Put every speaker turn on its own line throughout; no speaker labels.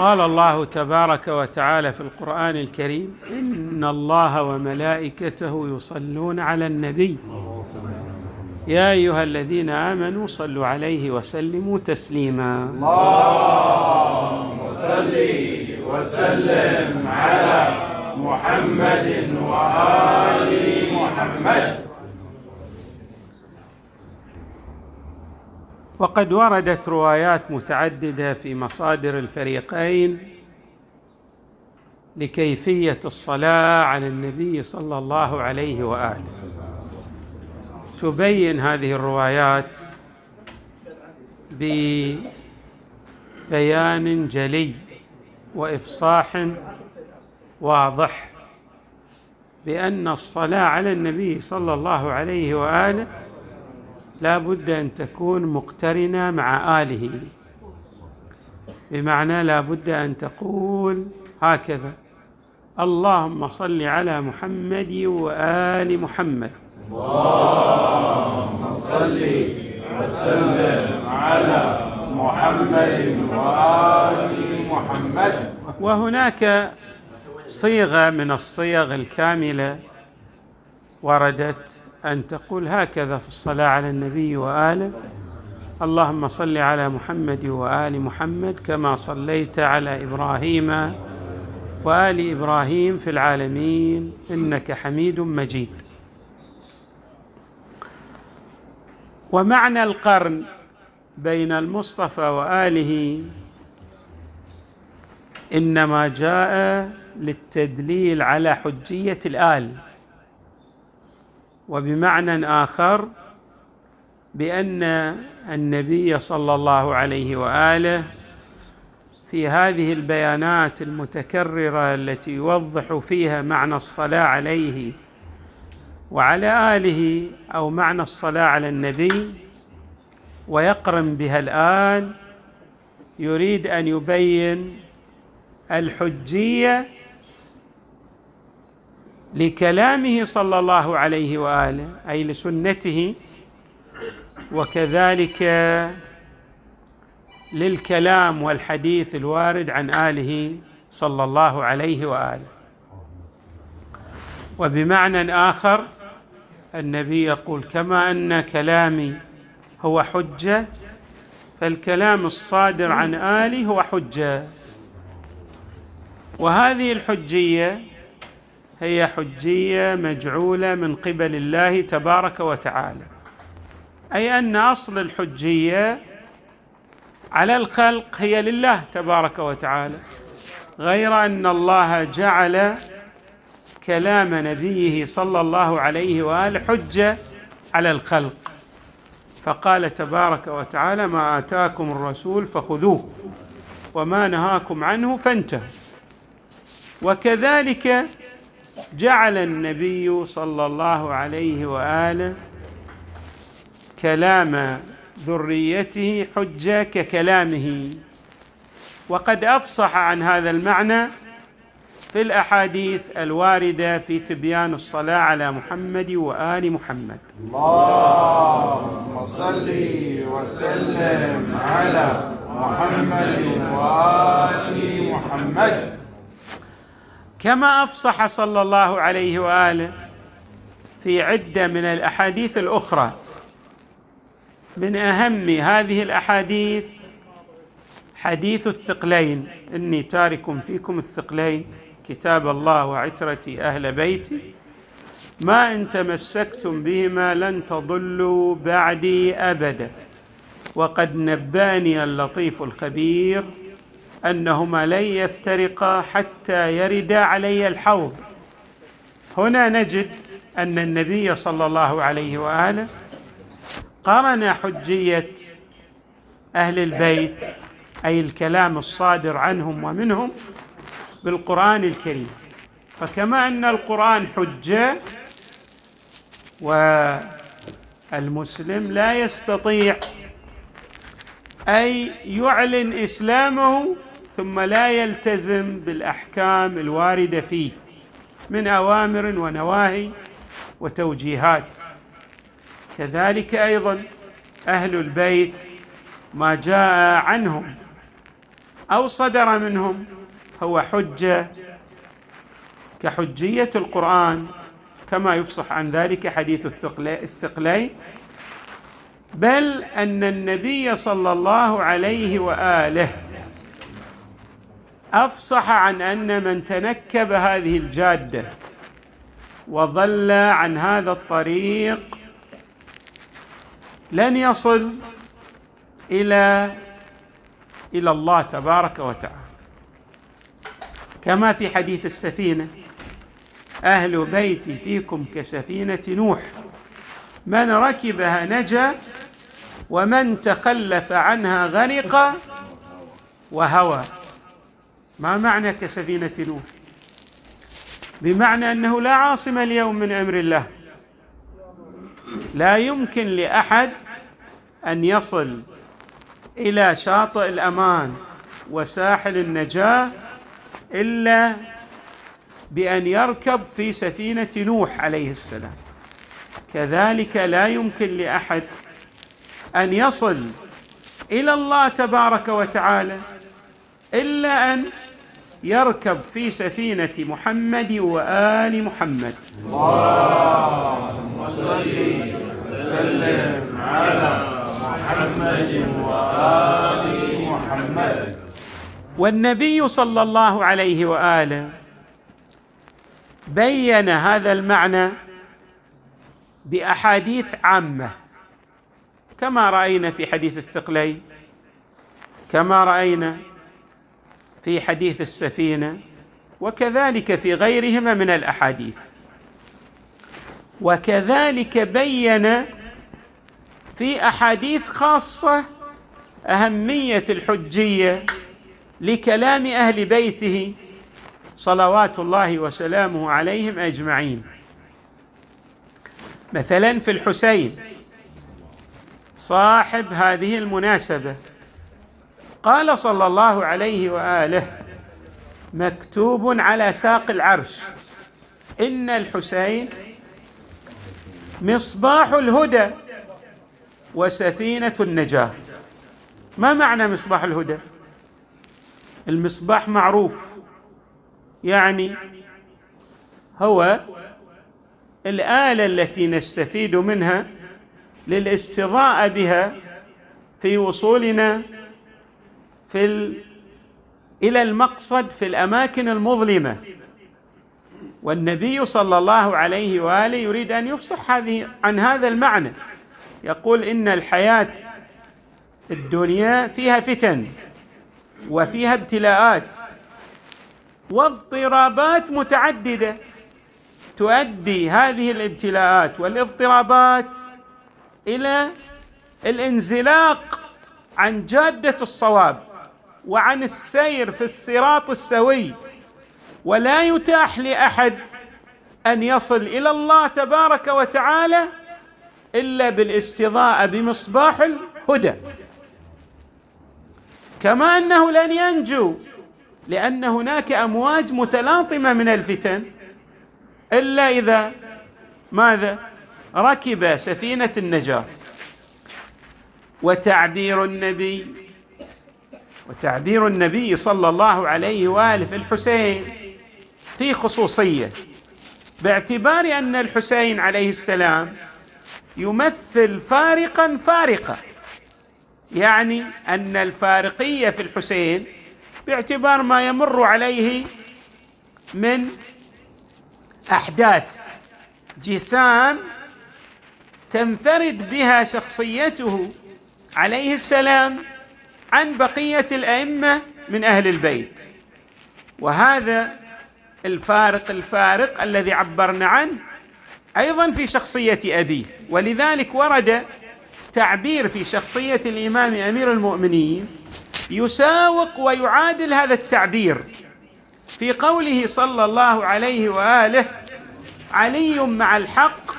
قال الله تبارك وتعالى في القرآن الكريم إن الله وملائكته يصلون على النبي. يا أيها الذين آمنوا صلوا عليه وسلموا تسليما.
اللهم صل وسلم على محمد وآل محمد.
وقد وردت روايات متعددة في مصادر الفريقين لكيفية الصلاة على النبي صلى الله عليه وآله. تبين هذه الروايات ببيان جلي وإفصاح واضح بأن الصلاة على النبي صلى الله عليه وآله لا بد أن تكون مقترنة مع آله. بمعنى لا بد أن تقول هكذا اللهم صل على محمد وآل محمد.
اللهم صل وسلم على محمد وآل محمد.
وهناك صيغة من الصيغ الكاملة وردت أن تقول هكذا في الصلاة على النبي وآله. اللهم صل على محمد وآل محمد كما صليت على إبراهيم وآل إبراهيم في العالمين. إنك حميد مجيد. ومعنى القرن بين المصطفى وآله إنما جاء للتدليل على حجية الآل. وبمعنى آخر بأن النبي صلى الله عليه وآله في هذه البيانات المتكررة التي يوضح فيها معنى الصلاة عليه وعلى آله أو معنى الصلاة على النبي ويقرن بها الآن يريد أن يبين الحجية لكلامه صلى الله عليه وآله أي لسنته وكذلك للكلام والحديث الوارد عن آله صلى الله عليه وآله. وبمعنى آخر النبي يقول كما أن كلامي هو حجة فالكلام الصادر عن آلي هو حجة. وهذه الحجية هي حجية مجعولة من قبل الله تبارك وتعالى. أي أن أصل الحجية على الخلق هي لله تبارك وتعالى غير أن الله جعل كلام نبيه صلى الله عليه وآله حجة على الخلق. فقال تبارك وتعالى ما آتاكم الرسول فخذوه وما نهاكم عنه فانتهوا. وكذلك جعل النبي صلى الله عليه وآله كلام ذريته حجة ككلامه. وقد أفصح عن هذا المعنى في الأحاديث الواردة في تبيان الصلاة على محمد وآل محمد.
اللهم صل وسلم على محمد وآل محمد.
كما أفصح صلى الله عليه وآله في عدة من الأحاديث الأخرى. من أهم هذه الأحاديث حديث الثقلين. إني تارك فيكم الثقلين كتاب الله وعترتي أهل بيتي. ما إن تمسكتم بهما لن تضلوا بعدي أبدا. وقد نباني اللطيف الخبير أنهما لن يفترقا حتى يردا علي الحوض. هنا نجد أن النبي صلى الله عليه وآله قرن حجية أهل البيت أي الكلام الصادر عنهم ومنهم بالقرآن الكريم. فكما أن القرآن حجه والمسلم لا يستطيع اي يعلن إسلامه ثم لا يلتزم بالأحكام الواردة فيه من أوامر ونواهي وتوجيهات. كذلك أيضا أهل البيت ما جاء عنهم أو صدر منهم هو حجة كحجية القرآن كما يفصح عن ذلك حديث الثقلين بل أن النبي صلى الله عليه وآله أفصح عن أن من تنكب هذه الجادة وضل عن هذا الطريق لن يصل إلى إلى الله تبارك وتعالى. كما في حديث السفينة أهل بيتي فيكم كسفينة نوح من ركبها نجا ومن تخلف عنها غرق وهوى. ما معنى كسفينة نوح؟ بمعنى أنه لا عاصم اليوم من أمر الله. لا يمكن لأحد أن يصل إلى شاطئ الأمان وساحل النجاة إلا بأن يركب في سفينة نوح عليه السلام. كذلك لا يمكن لأحد أن يصل إلى الله تبارك وتعالى إلا أن يركب في سفينة محمد وآل محمد.
اللهم صل وسلم على محمد وال محمد
والنبي صلى الله عليه وآله بين هذا المعنى بأحاديث عامة. كما رأينا في حديث الثقلين كما رأينا في حديث السفينة وكذلك في غيرهما من الأحاديث. وكذلك بين في أحاديث خاصة أهمية الحجية لكلام أهل بيته صلوات الله وسلامه عليهم أجمعين. مثلا في الحسين صاحب هذه المناسبة. قال صلى الله عليه وآله مكتوب على ساق العرش. إن الحسين مصباح الهدى وسفينة النجاة. ما معنى مصباح الهدى؟ المصباح معروف. يعني هو الآلة التي نستفيد منها للاستضاءة بها في وصولنا في ال... إلى المقصد في الأماكن المظلمة. والنبي صلى الله عليه وآله يريد أن يفصح هذه عن هذا المعنى. يقول إن الحياة الدنيا فيها فتن وفيها ابتلاءات واضطرابات متعددة تؤدي هذه الابتلاءات والاضطرابات إلى الانزلاق عن جادة الصواب. وعن السير في الصراط السوي. ولا يتاح لأحد أن يصل إلى الله تبارك وتعالى إلا بالاستضاءه بمصباح الهدى. كما أنه لن ينجو لأن هناك أمواج متلاطمة من الفتن إلا إذا ماذا؟ ركب سفينة النجاة. وتعبير النبي وتعبير النبي صلى الله عليه وآله في الحسين في خصوصية باعتبار أن الحسين عليه السلام يمثل فارقا فارقه يعني أن الفارقية في الحسين باعتبار ما يمر عليه من أحداث جسام تنفرد بها شخصيته عليه السلام عن بقية الأئمة من أهل البيت. وهذا الفارق الفارق الذي عبرنا عنه أيضا في شخصية ابيه ولذلك ورد تعبير في شخصية الإمام أمير المؤمنين يساوق ويعادل هذا التعبير في قوله صلى الله عليه وآله علي مع الحق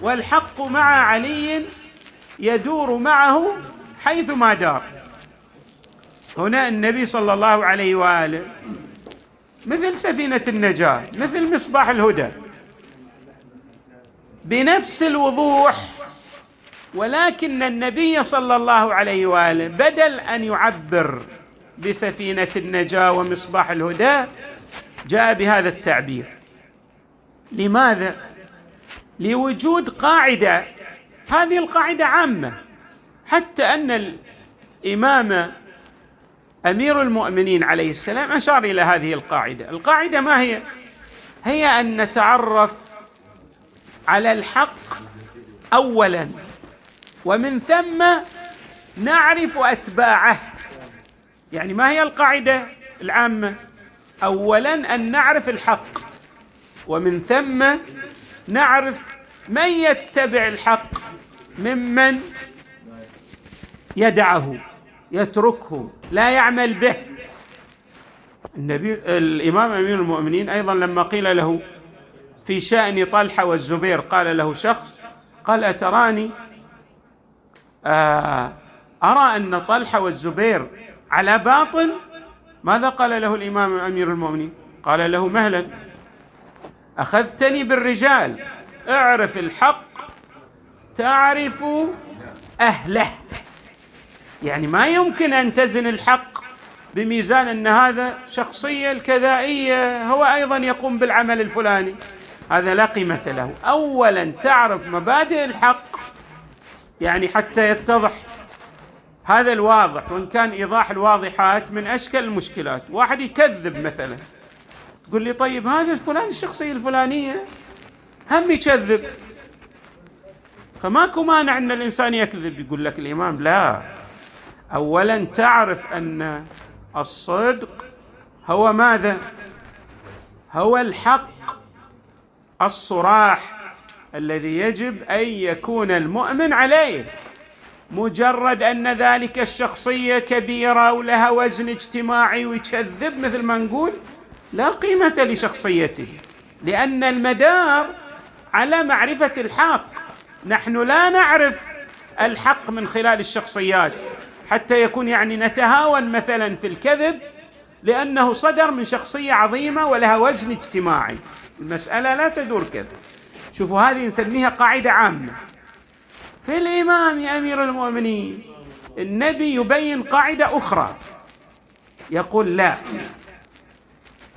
والحق مع علي يدور معه حيثما دار. هنا النبي صلى الله عليه وآله مثل سفينة النجاة مثل مصباح الهدى. بنفس الوضوح ولكن النبي صلى الله عليه وآله بدل أن يعبر بسفينة النجاة ومصباح الهدى جاء بهذا التعبير. لماذا؟ لوجود قاعدة. هذه القاعدة عامة. حتى أن الإمام أمير المؤمنين عليه السلام أشار إلى هذه القاعدة. القاعدة ما هي؟ هي أن نتعرف على الحق اولا ومن ثم نعرف أتباعه. يعني ما هي القاعدة العامة؟ اولا أن نعرف الحق ومن ثم نعرف من يتبع الحق ممن يدعه. يتركه لا يعمل به. النبي الإمام أمير المؤمنين أيضا لما قيل له في شأن طلحة والزبير قال له شخص قال أتراني آه أرى أن طلحة والزبير على باطل ماذا قال له الإمام أمير المؤمنين؟ قال له مهلا أخذتني بالرجال اعرف الحق تعرف أهله. يعني ما يمكن أن تزن الحق بميزان أن هذا شخصية الكذائية هو أيضا يقوم بالعمل الفلاني. هذا لا قيمة له. اولا تعرف مبادئ الحق يعني حتى يتضح هذا الواضح وإن كان إيضاح الواضحات من أشكل المشكلات. واحد يكذب مثلا تقول لي طيب هذا الفلان الشخصية الفلانية هم يكذب. فماكو مانع أن الإنسان يكذب يقول لك الإمام لا. اولا تعرف أن الصدق هو ماذا؟ هو الحق الصراح الذي يجب أن يكون المؤمن عليه مجرد أن ذلك الشخصية كبيرة ولها وزن اجتماعي ويكذب مثل ما نقول لا قيمة لشخصيته لأن المدار على معرفة الحق. نحن لا نعرف الحق من خلال الشخصيات. حتى يكون يعني نتهاون مثلا في الكذب لأنه صدر من شخصية عظيمة ولها وزن اجتماعي. المسألة لا تدور كذا شوفوا هذه نسميها قاعدة عامة. في الإمام يا أمير المؤمنين النبي يبين قاعدة أخرى. يقول لا.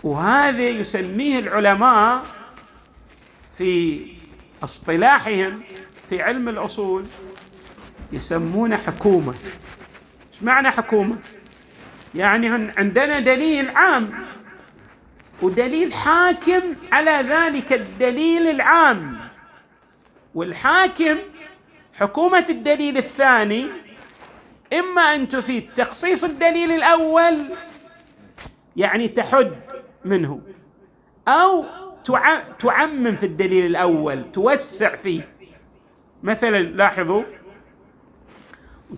وهذا يسميه العلماء في اصطلاحهم في علم الأصول يسمونه حكومة. إيش معنى حكومة؟ يعني عندنا دليل عام ودليل حاكم على ذلك الدليل العام. والحاكم حكومة الدليل الثاني إما أن تفيد تخصيص الدليل الأول يعني تحد منه أو تعمم في الدليل الأول توسع فيه. مثلا لاحظوا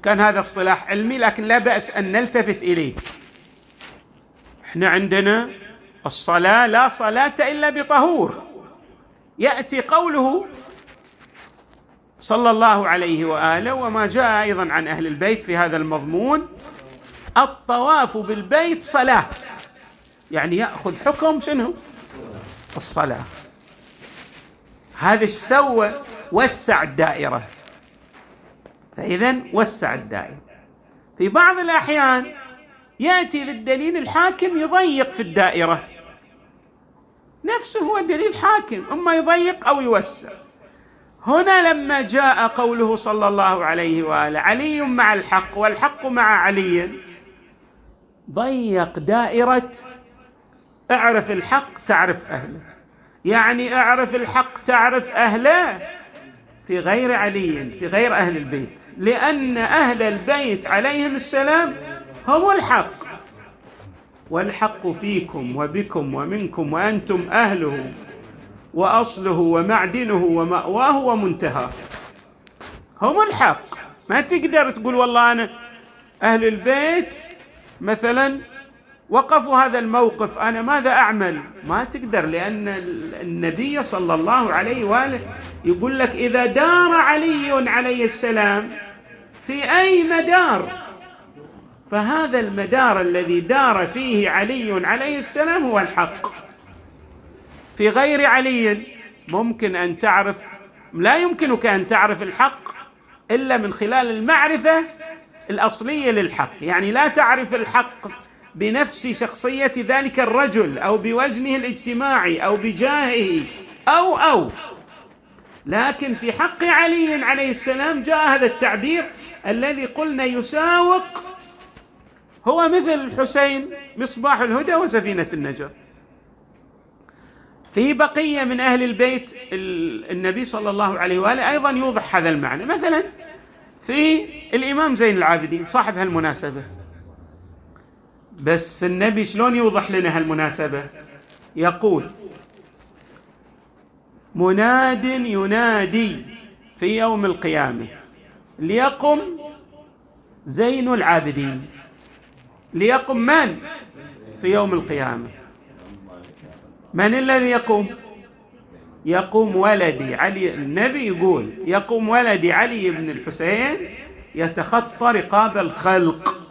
كان هذا اصطلاح علمي لكن لا بأس أن نلتفت إليه. إحنا عندنا الصلاة لا صلاة إلا بطهور. يأتي قوله صلى الله عليه وآله وما جاء أيضا عن أهل البيت في هذا المضمون الطواف بالبيت صلاة. يعني يأخذ حكم شنو؟ الصلاة. هذا إيش سوى وسع الدائرة. فاذا وسع الدائره في بعض الأحيان يأتي للدليل الحاكم يضيق في الدائرة. نفسه هو دليل حاكم أما يضيق أو يوسع. هنا لما جاء قوله صلى الله عليه وآله علي مع الحق والحق مع علي. ضيق دائرة اعرف الحق تعرف أهله. يعني اعرف الحق تعرف أهله في غير علي في غير أهل البيت. لأن أهل البيت عليهم السلام هم الحق. والحق فيكم وبكم ومنكم وأنتم أهله وأصله ومعدنه ومأواه ومنتهاه. هم الحق. ما تقدر تقول والله أنا أهل البيت مثلا وقفوا هذا الموقف أنا ماذا أعمل؟ ما تقدر لأن النبي صلى الله عليه وآله يقول لك إذا دار علي عليه السلام في أي مدار؟ فهذا المدار الذي دار فيه علي عليه السلام هو الحق. في غير علي ممكن أن تعرف لا يمكنك أن تعرف الحق إلا من خلال المعرفة الأصلية للحق. يعني لا تعرف الحق بنفس شخصية ذلك الرجل أو بوزنه الاجتماعي أو بجاهه أو أو. لكن في حق علي عليه السلام جاء هذا التعبير الذي قلنا يساوق. هو مثل الحسين مصباح الهدى وسفينة النجاة. في بقية من أهل البيت النبي صلى الله عليه وآله أيضا يوضح هذا المعنى. مثلا في الإمام زين العابدين صاحب هالمناسبه بس النبي شلون يوضح لنا هالمناسبة؟ يقول مناد ينادي في يوم القيامة ليقم زين العابدين. ليقم من في يوم القيامة؟ من الذي يقوم؟ يقوم ولدي علي النبي يقول يقوم ولدي علي بن الحسين يتخطى رقاب الخلق.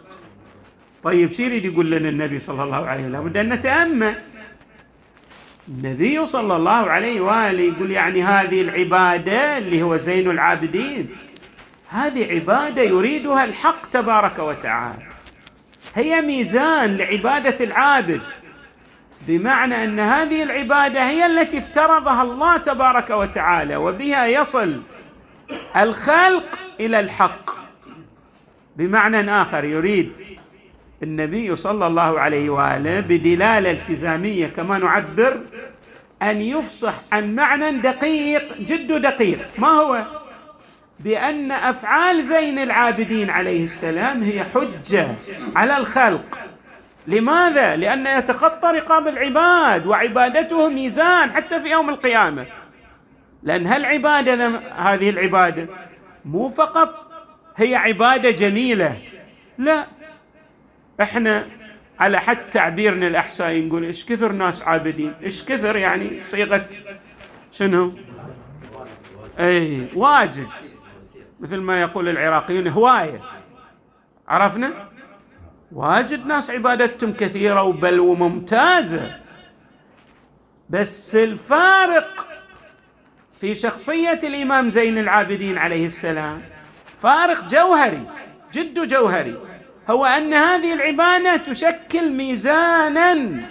طيب شو يريد يقول لنا النبي صلى الله عليه وسلم لابد أن نتأمل. النبي صلى الله عليه وآله يقول يعني هذه العبادة اللي هو زين العابدين هذه عبادة يريدها الحق تبارك وتعالى. هي ميزان لعبادة العابد بمعنى أن هذه العبادة هي التي افترضها الله تبارك وتعالى وبها يصل الخلق إلى الحق. بمعنى آخر يريد النبي صلى الله عليه وآله بدلالة التزامية كما نعبر أن يفصح عن معنى دقيق جد دقيق. ما هو؟ بأن أفعال زين العابدين عليه السلام هي حجة على الخلق. لماذا؟ لأن يتخطى رقاب العباد وعبادته ميزان حتى في يوم القيامة. لأن هالعباده هذه العبادة؟ مو فقط هي عبادة جميلة. لا. إحنا على حد تعبيرنا الاحسائي نقول إيش كثر ناس عابدين؟ إيش كثر يعني صيغة شنو؟ اي واجد. مثل ما يقول العراقيون هواية. عرفنا؟ واجد ناس عبادتهم كثيرة وبل وممتازة. بس الفارق في شخصية الإمام زين العابدين عليه السلام. فارق جوهري جد جوهري. هو أن هذه العبادة تشكل ميزانا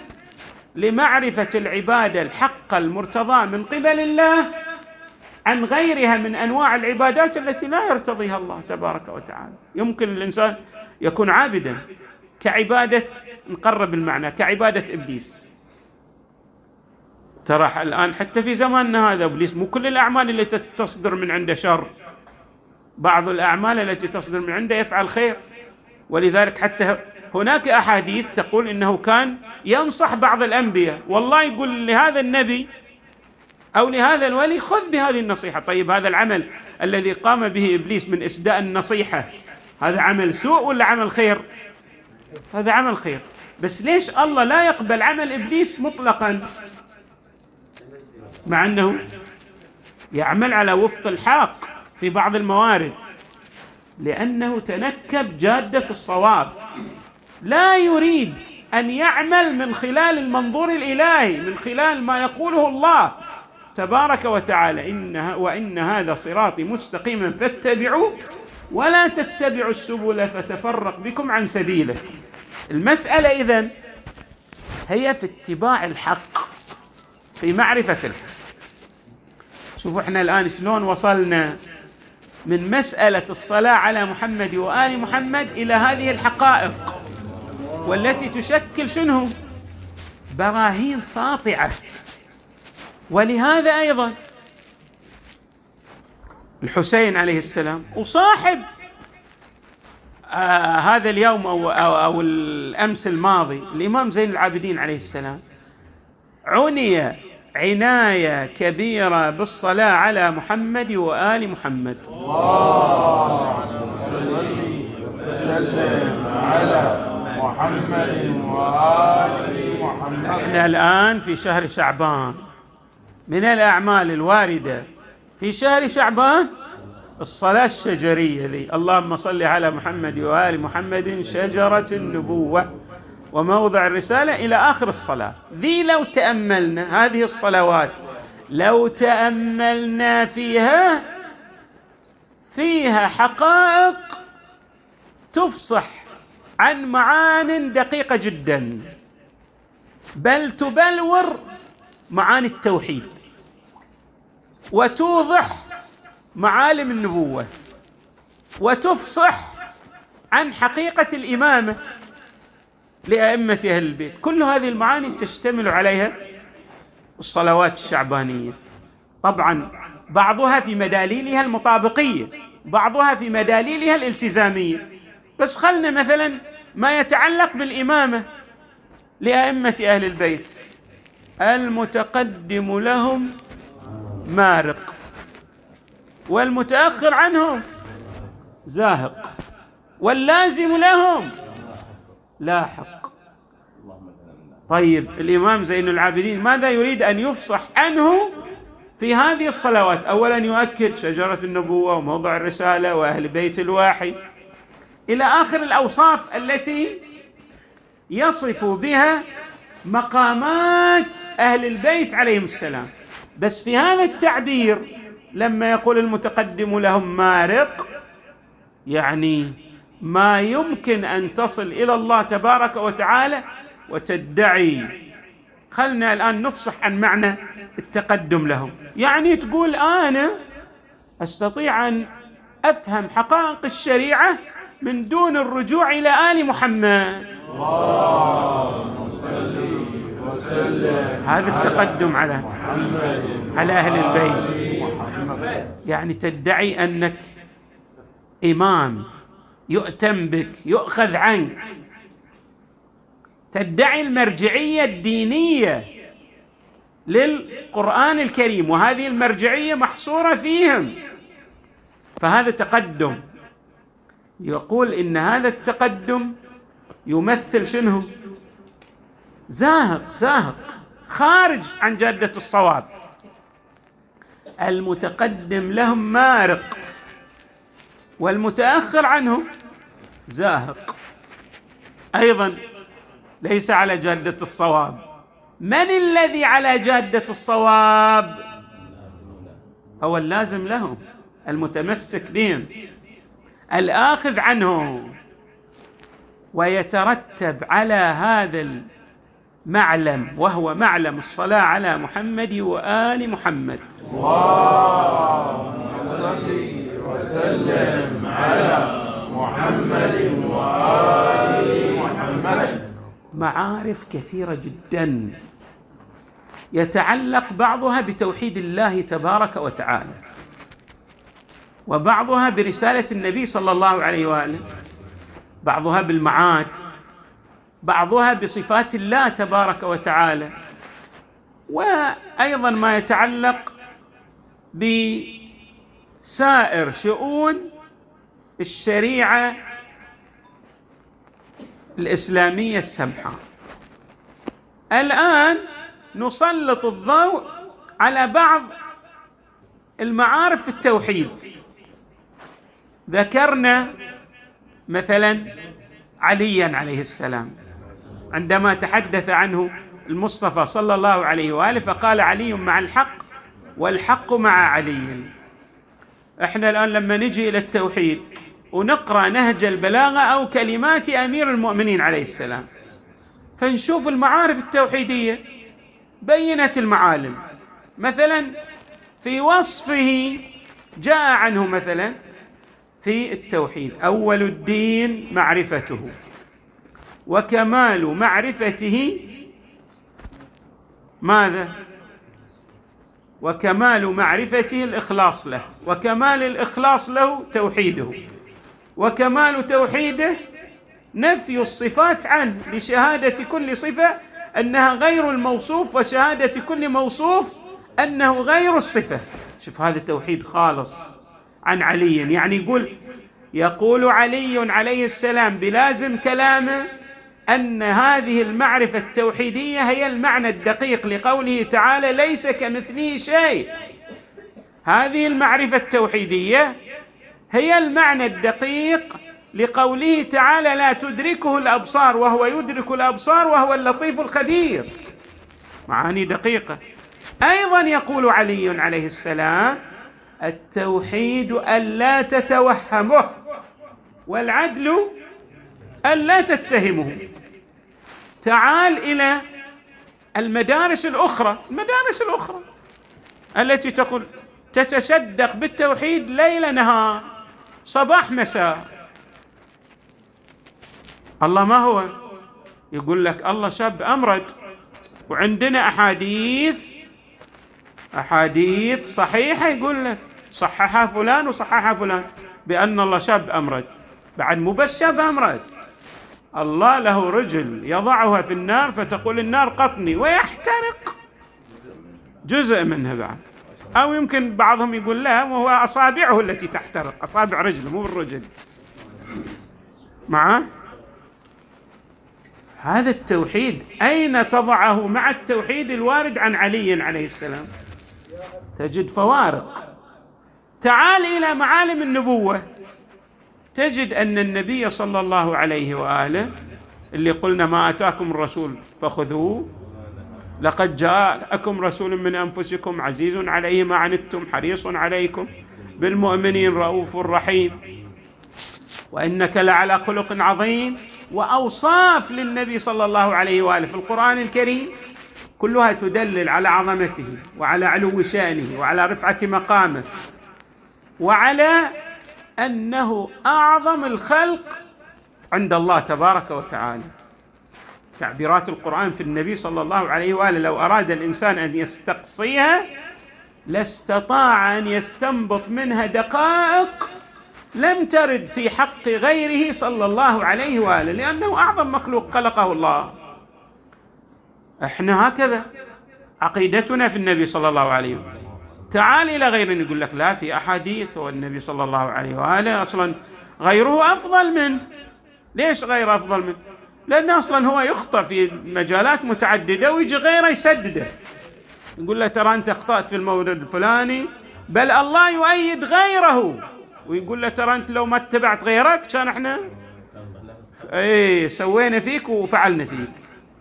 لمعرفة العباده الحق المرتضى من قبل الله عن غيرها من أنواع العبادات التي لا يرتضيها الله تبارك وتعالى. يمكن الإنسان يكون عابدا كعبادة نقرب المعنى كعبادة إبليس. ترى الآن حتى في زماننا هذا إبليس مو كل الأعمال التي تصدر من عنده شر. بعض الأعمال التي تصدر من عنده يفعل خير. ولذلك حتى هناك أحاديث تقول إنه كان ينصح بعض الأنبياء. والله يقول لهذا النبي أو لهذا الولي خذ بهذه النصيحة. طيب هذا العمل الذي قام به إبليس من إسداء النصيحة هذا عمل سوء ولا عمل خير؟ هذا عمل خير. بس ليش الله لا يقبل عمل إبليس مطلقا؟ مع أنه يعمل على وفق الحق في بعض الموارد. لأنه تنكب جادة الصواب. لا يريد أن يعمل من خلال المنظور الإلهي من خلال ما يقوله الله تبارك وتعالى. إن وإن هذا صراطي مستقيما فاتبعوا ولا تتبعوا السبل فتفرق بكم عن سبيله. المسألة إذن هي في اتباع الحق في معرفة الحق. شوفوا إحنا الآن شلون وصلنا من مسألة الصلاة على محمد وآل محمد إلى هذه الحقائق والتي تشكل شنو؟ براهين ساطعة. ولهذا أيضا الحسين عليه السلام وصاحب آه هذا اليوم أو, أو, أو الأمس الماضي الإمام زين العابدين عليه السلام عني عناية كبيرة بالصلاة على محمد وآل محمد.
الله وسلم على محمد وآل محمد
إحنا الآن في شهر شعبان. من الأعمال الواردة في شهر شعبان الصلاة الشجرية ذي. اللهم صل على محمد وآل محمد شجرة النبوة. وموضع الرسالة إلى آخر الصلاة. ذي لو تأملنا هذه الصلوات لو تأملنا فيها فيها حقائق تفصح عن معان دقيقة جدا. بل تبلور معاني التوحيد وتوضح معالم النبوة وتفصح عن حقيقة الإمامة. لأئمة أهل البيت. كل هذه المعاني تشتمل عليها الصلوات الشعبانية. طبعا بعضها في مداليلها المطابقية بعضها في مداليلها الالتزامية. بس خلنا مثلا ما يتعلق بالإمامة لأئمة أهل البيت. المتقدم لهم مارق والمتأخر عنهم زاهق واللازم لهم لاحق. طيب الإمام زين العابدين ماذا يريد أن يفصح عنه في هذه الصلوات؟ اولا يؤكد شجرة النبوة وموضع الرسالة وأهل بيت الواحي إلى آخر الأوصاف التي يصف بها مقامات أهل البيت عليهم السلام. بس في هذا التعبير لما يقول المتقدم لهم مارق يعني ما يمكن أن تصل إلى الله تبارك وتعالى وتدعي. خلنا الآن نفصح عن معنى التقدم لهم. يعني تقول أنا أستطيع أن أفهم حقائق الشريعة من دون الرجوع إلى آل محمد. هذا التقدم على
محمد
على أهل البيت. يعني تدعي أنك إمام يؤتم بك يؤخذ عنك. تدعي المرجعية الدينية للقرآن الكريم وهذه المرجعية محصورة فيهم. فهذا تقدم. يقول إن هذا التقدم يمثل شنو؟ زاهق زاهق خارج عن جادة الصواب. المتقدم لهم مارق والمتأخر عنهم زاهق. أيضا ليس على جادة الصواب. من الذي على جادة الصواب؟ هو اللازم لهم المتمسك بهم الآخذ عنهم ويترتب على هذا المعلم وهو معلم الصلاة على محمد وآل محمد.
اللهم صل وسلم على محمد وآل محمد.
معارف كثيرة جدا يتعلق بعضها بتوحيد الله تبارك وتعالى وبعضها برسالة النبي صلى الله عليه وآله بعضها بالمعاد بعضها بصفات الله تبارك وتعالى وأيضا ما يتعلق بسائر شؤون الشريعة الإسلامية السمحة. الآن نسلط الضوء على بعض المعارف في التوحيد. ذكرنا مثلا عليا عليه السلام. عندما تحدث عنه المصطفى صلى الله عليه وآله فقال علي مع الحق والحق مع علي. إحنا الآن لما نجي إلى التوحيد ونقرأ نهج البلاغة أو كلمات أمير المؤمنين عليه السلام. فنشوف المعارف التوحيدية. بينت المعالم. مثلا في وصفه جاء عنه مثلا في التوحيد. أول الدين معرفته. وكمال معرفته ماذا؟ وكمال معرفته الإخلاص له. وكمال الإخلاص له توحيده. وكمال توحيده نفي الصفات عنه لشهادة كل صفة أنها غير الموصوف وشهادة كل موصوف أنه غير الصفة. شوف هذا توحيد خالص عن علي. يعني يقول يقول علي عليه السلام بلازم كلامه أن هذه المعرفة التوحيدية هي المعنى الدقيق لقوله تعالى ليس كمثله شيء. هذه المعرفة التوحيدية هي المعنى الدقيق لقوله تعالى لا تدركه الأبصار وهو يدرك الأبصار وهو اللطيف الخبير. معاني دقيقة. أيضا يقول علي عليه السلام التوحيد ألا تتوهمه والعدل ألا تتهمه. تعال إلى المدارس الأخرى المدارس الأخرى التي تقول تتصدق بالتوحيد ليل نهار. صباح مساء. الله ما هو؟ يقول لك الله شاب أمرد وعندنا أحاديث. أحاديث صحيحة يقول لك. صححها فلان وصححها فلان. بأن الله شاب أمرد بعد مو بس شاب أمرد الله له رجل يضعها في النار فتقول النار قطني. ويحترق. جزء منها بعد. أو يمكن بعضهم يقول لا وهو أصابعه التي تحترق أصابع رجله مو بالرجل. معه هذا التوحيد أين تضعه مع التوحيد الوارد عن علي عليه السلام؟ تجد فوارق. تعال إلى معالم النبوة. تجد أن النبي صلى الله عليه وآله اللي قلنا ما أتاكم الرسول فخذوه لقد جاءكم رسول من أنفسكم عزيز عليه ما عنتم حريص عليكم بالمؤمنين رؤوف رحيم. وإنك لعلى خلق عظيم وأوصاف للنبي صلى الله عليه وآله. في القرآن الكريم كلها تدلل على عظمته وعلى علو شأنه وعلى رفعة مقامه وعلى أنه أعظم الخلق عند الله تبارك وتعالى. تعبيرات القرآن في النبي صلى الله عليه وآله. لو أراد الإنسان أن يستقصيها لاستطاع أن يستنبط منها دقائق لم ترد في حق غيره صلى الله عليه وآله لأنه أعظم مخلوق خلقه الله. إحنا هكذا. عقيدتنا في النبي صلى الله عليه وسلم تعال إلى غيرنا يقول لك لا في أحاديث والنبي صلى الله عليه وآله أصلا غيره أفضل منه ليش غيره أفضل منه لأنه أصلا هو يخطأ في مجالات متعددة ويجي غيره يسدده. يقول له ترى أنت أخطأت في المورد الفلاني بل الله يؤيد غيره. ويقول له ترى أنت لو ما اتبعت غيرك كان إحنا إيه سوينا فيك وفعلنا فيك.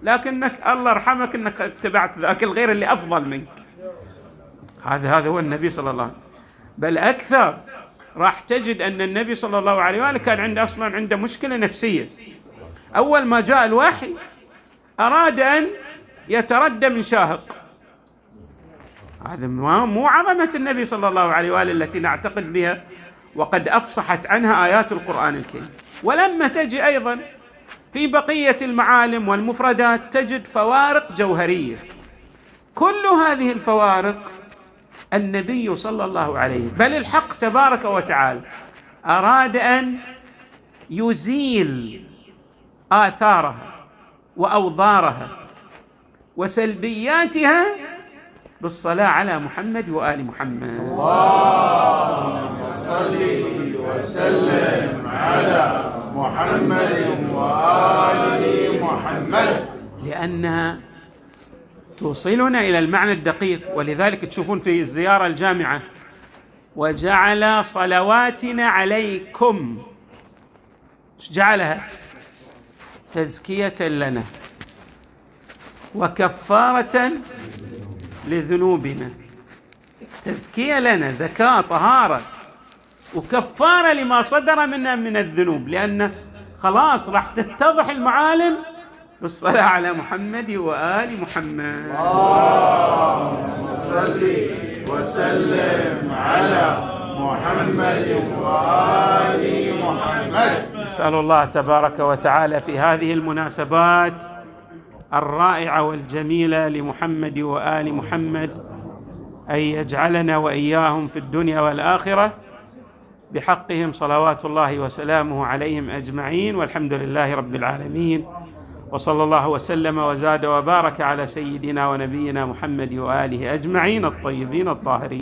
لكنك الله يرحمك إنك اتبعت ذاك الغير اللي أفضل منك. هذا هذا هو النبي صلى الله عليه وسلم. بل أكثر راح تجد أن النبي صلى الله عليه وآله كان عنده أصلا عنده مشكلة نفسية. أول ما جاء الوحي أراد أن يتردى من شاهق. هذا مو عظمة النبي صلى الله عليه وآله التي نعتقد بها وقد أفصحت عنها آيات القرآن الكريم. ولما تجي أيضا في بقية المعالم والمفردات تجد فوارق جوهرية. كل هذه الفوارق النبي صلى الله عليه بل الحق تبارك وتعالى أراد أن يزيل آثارها وأوضارها وسلبياتها بالصلاة على محمد وآل محمد.
اللهم صل وسلم على محمد وال محمد
لأنها توصلنا إلى المعنى الدقيق ولذلك تشوفون في الزيارة الجامعة وجعل صلواتنا عليكم. جعلها؟ تزكية لنا وكفارة لذنوبنا. تزكية لنا زكاة طهارة. وكفارة لما صدر منا من الذنوب لأن خلاص راح تتضح المعالم. بالصلاة على محمد وآل محمد.
اللهم صل وسلم على محمد وآل محمد.
نسأل الله تبارك وتعالى في هذه المناسبات الرائعة والجميلة لمحمد وآل محمد أن يجعلنا وإياهم في الدنيا والآخرة. بحقهم صلوات الله وسلامه عليهم أجمعين. والحمد لله رب العالمين. وصلى الله وسلم وزاد وبارك على سيدنا ونبينا محمد وآله أجمعين الطيبين الطاهرين.